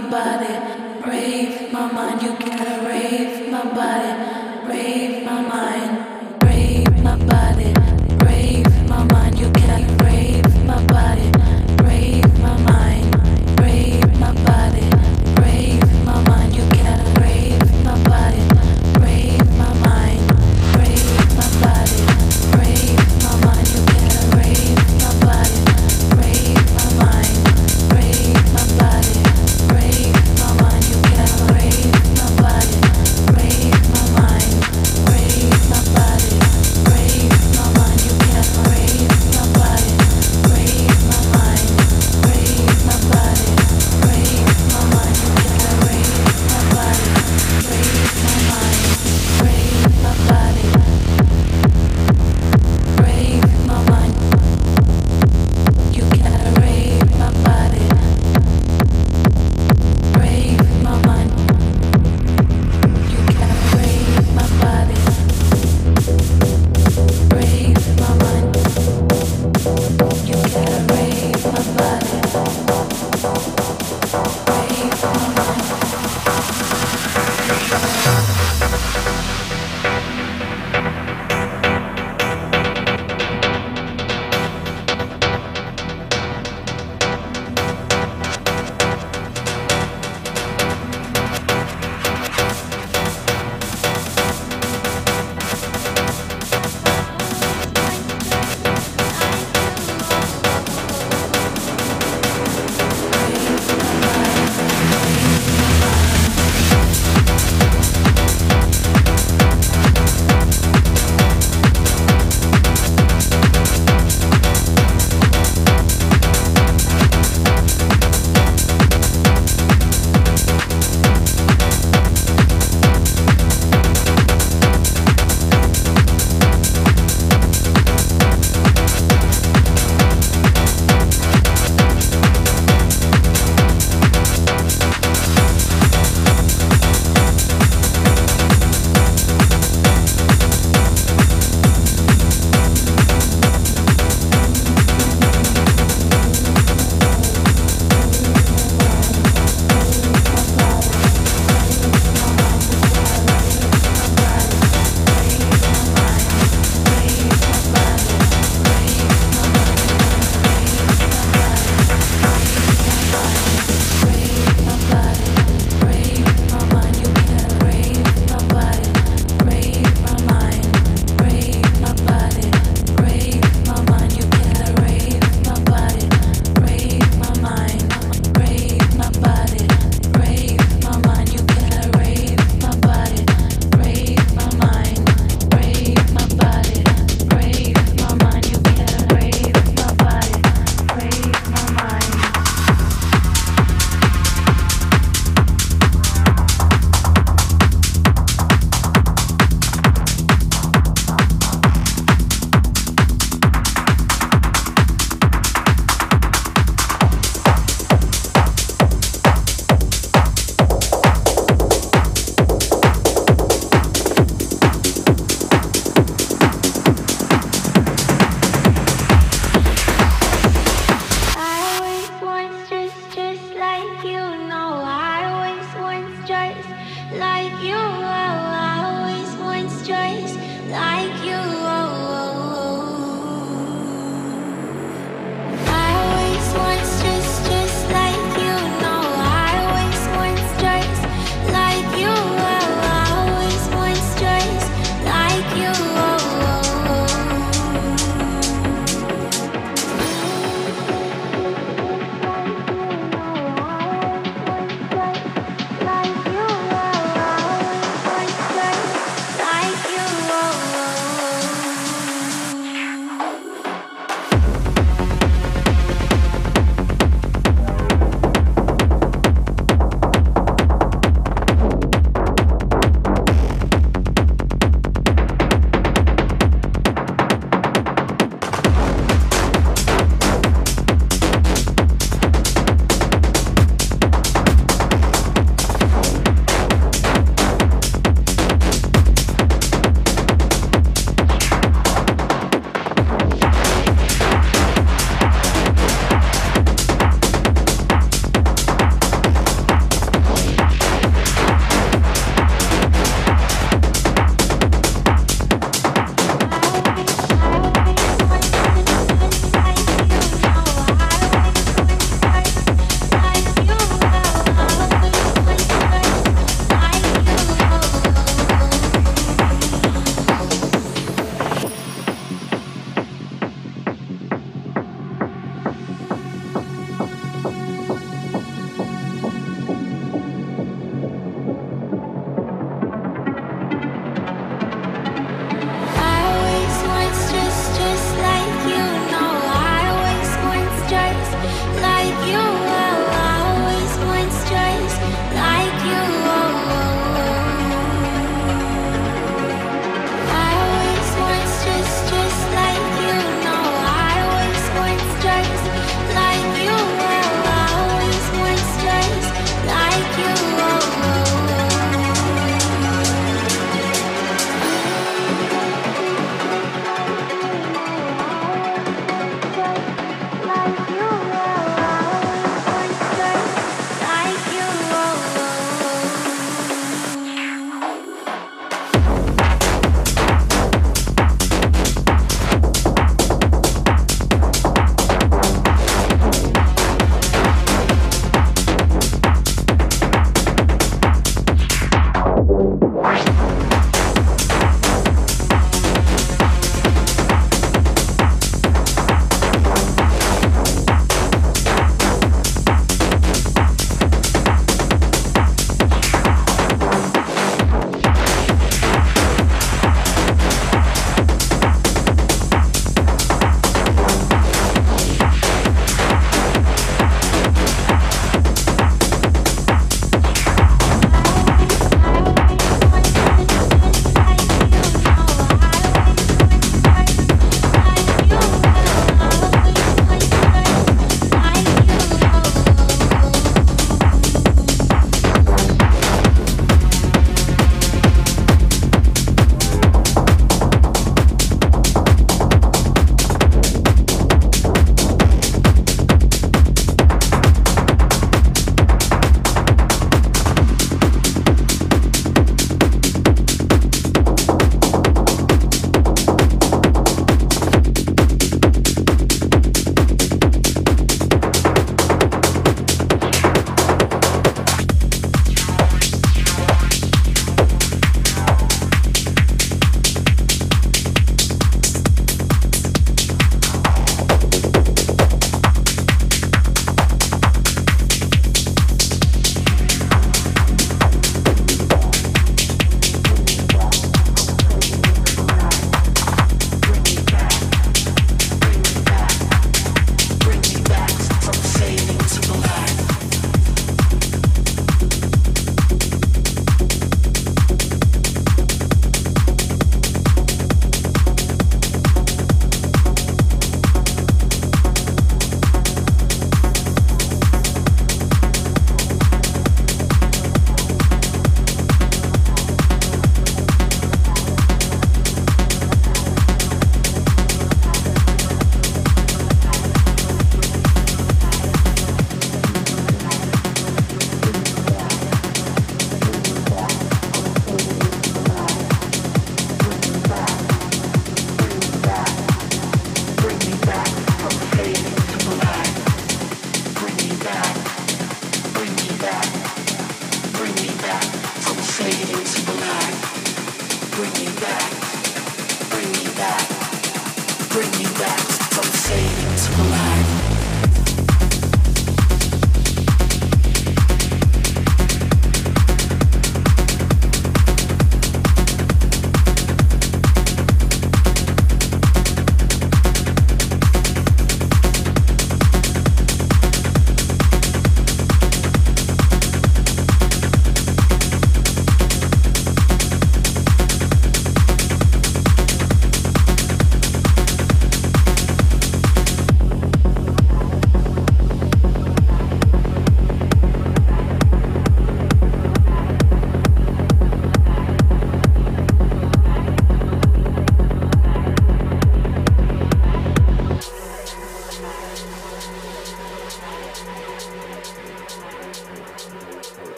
my body, rave my mind. You gotta rave my body.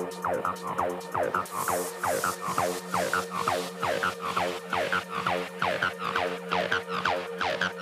Thank you.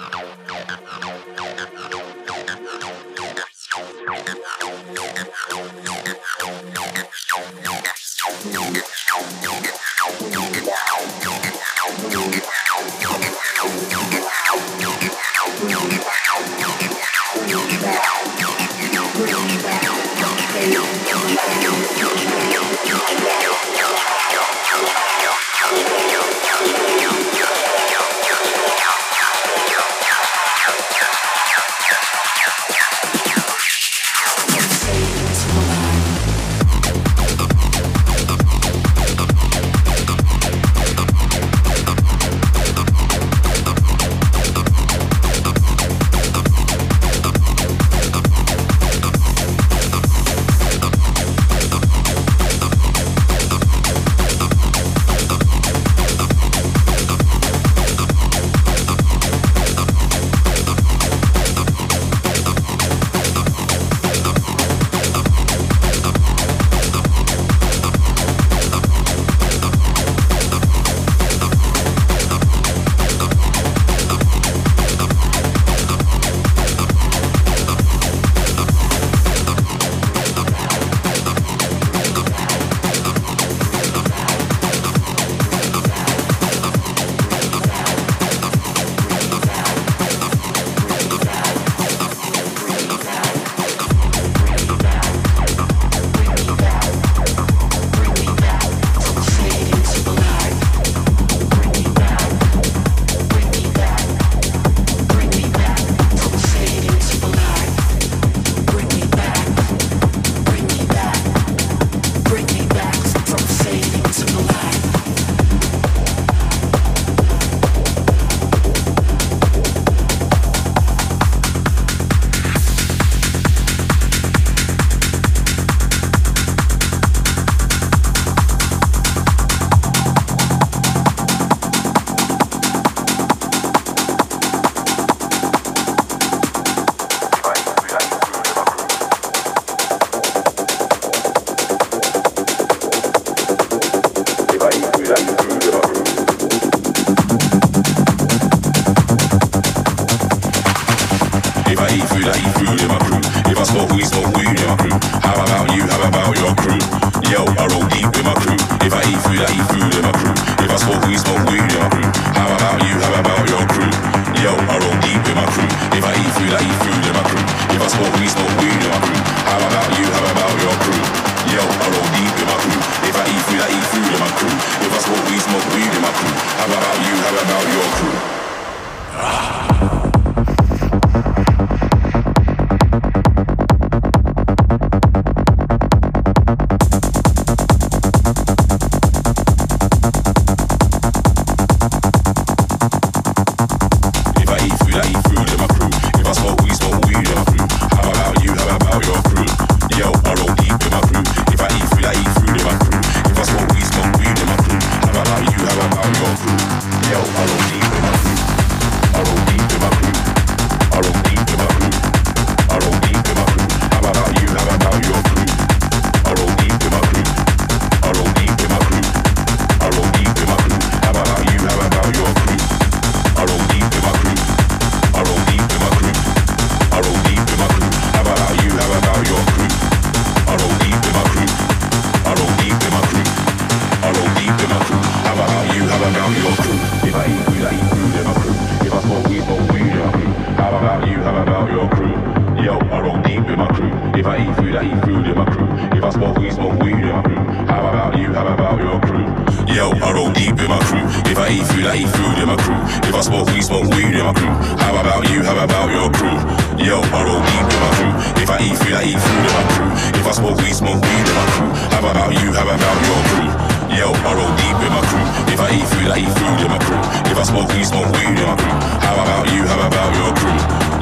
How about you? How about your crew? Yo, I roll deep in my crew. If I eat food, I eat food in my crew. If I smoke weed, smoke weed in my crew. How about you? How about your crew? Yo, I roll deep in my crew. If I eat food, I eat food in my crew. If I smoke weed, smoke weed in my crew. How about you? How about your crew? Yo, I roll deep in my crew. If I eat food, I eat food in my crew. If I smoke weed, smoke weed in my crew. How about you? How about your crew? Yo, I roll deep in my crew. If I eat food, I eat food in my crew. If I smoke weed, smoke weed in my crew. How about you? How about your crew?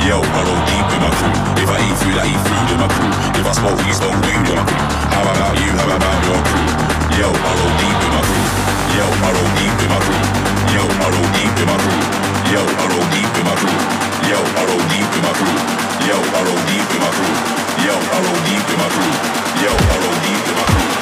Yo, I roll deep in my crew. If I eat food, I eat food in my crew. If I smoke weed, smoke weed in my crew. How about you? How about your crew? Yo, I roll deep in my crew. Yo, I roll deep in my crew. Yo, I roll deep in my crew. Yo, I roll deep in my crew. Yo, I roll deep in my crew. Yo, I roll deep in my crew. Yo, I roll deep in my crew. Yo, I roll deep in my crew.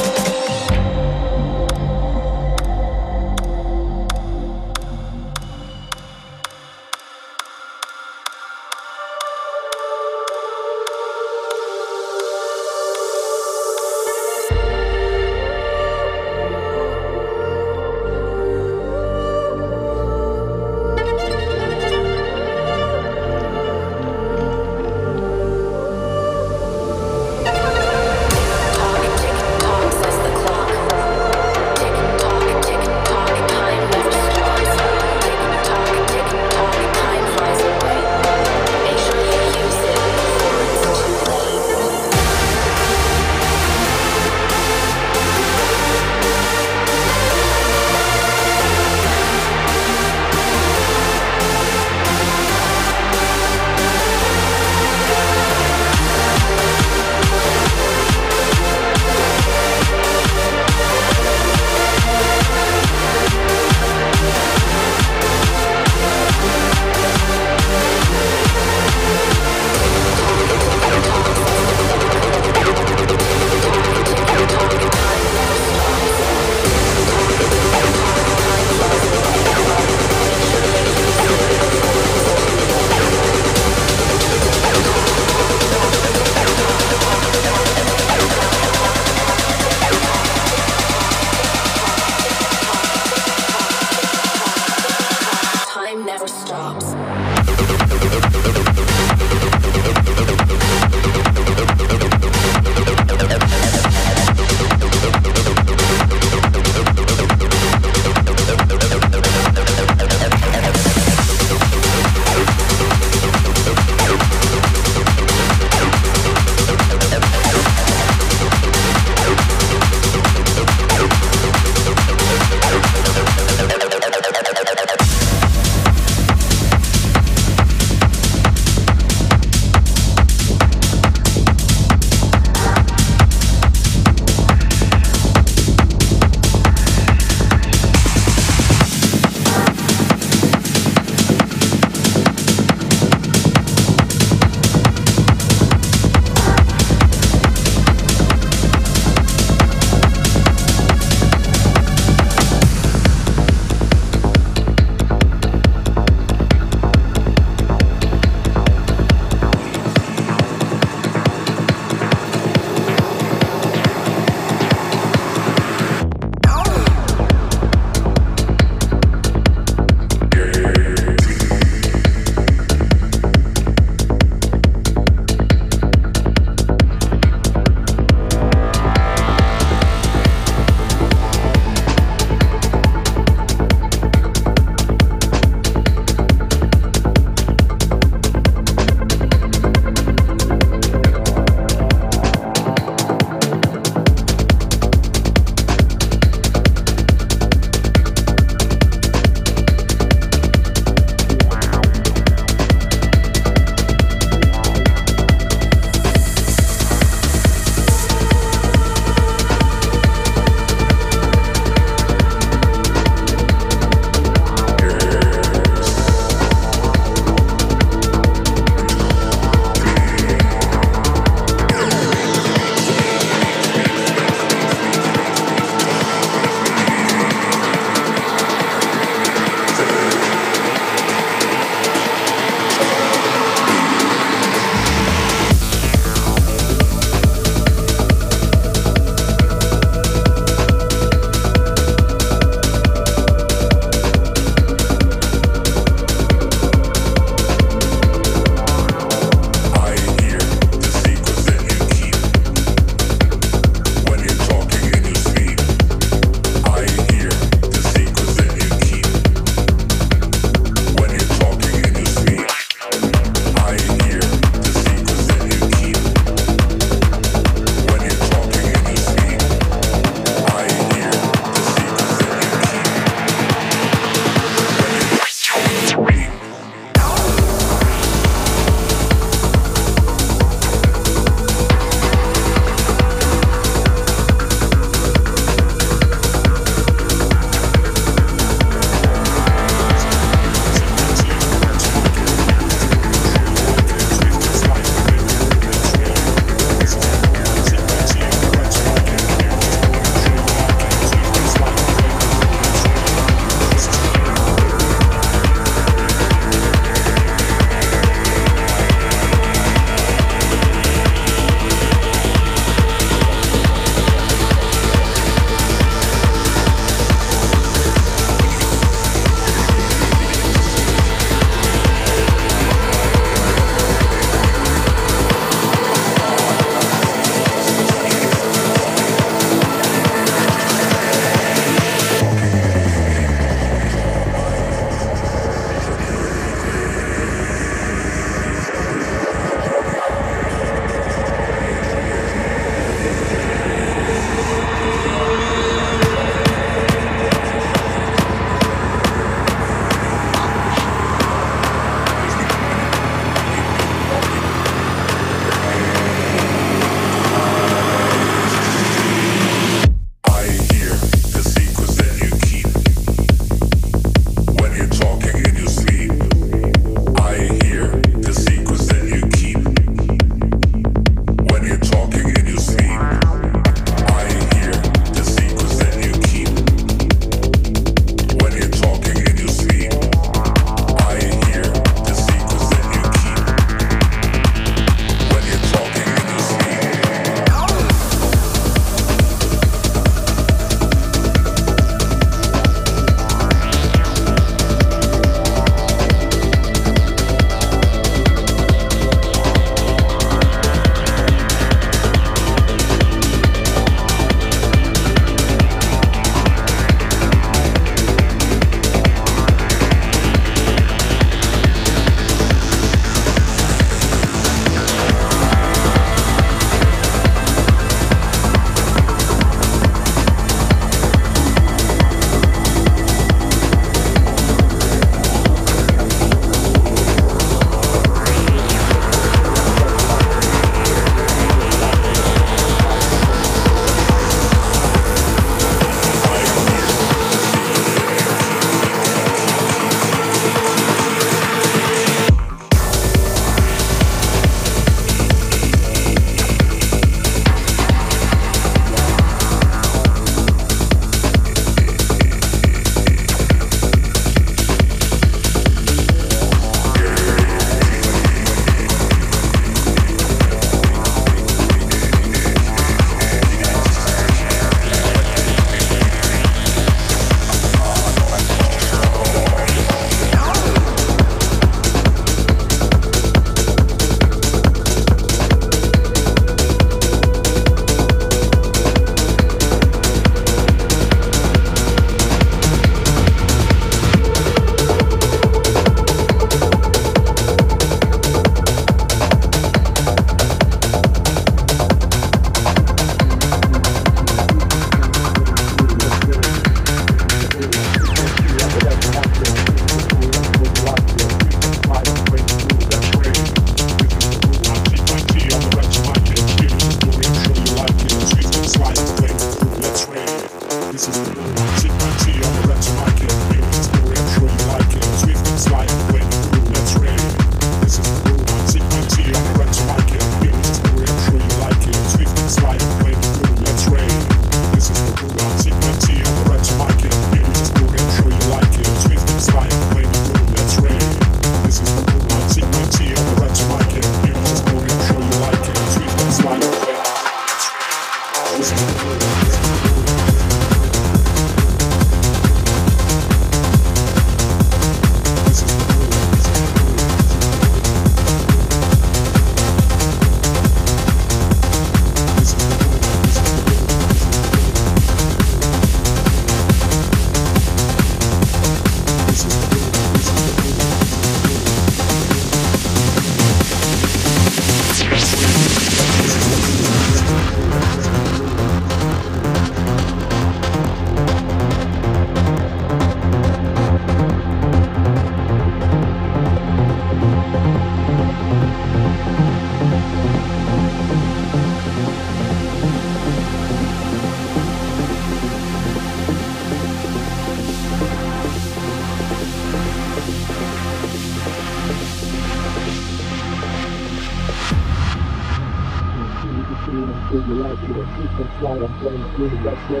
Why I'm playing through that way.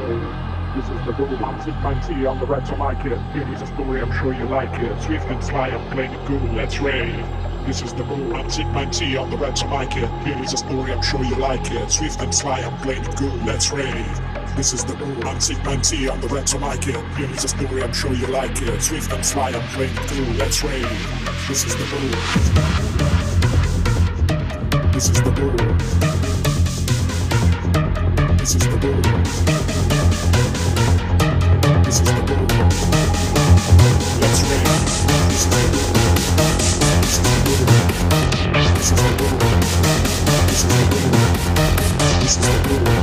This is the Zip Man T on the retro mic. Here is a story, I'm sure you like it. Swift and sly, I'm playing it cool. Let's rave. This is the Zip Man T on the mic. Here is a story, I'm sure you like it. Swift and sly, I'm playing it cool. Let's rave. This is the Zip Man T on the retro mic. Here is a story, I'm sure you like it. Swift and sly, I'm playing it cool. Let's rave. This is the boom. This is the boom. This is the boom. This is the. Let's rave. This is the. This is the. This is the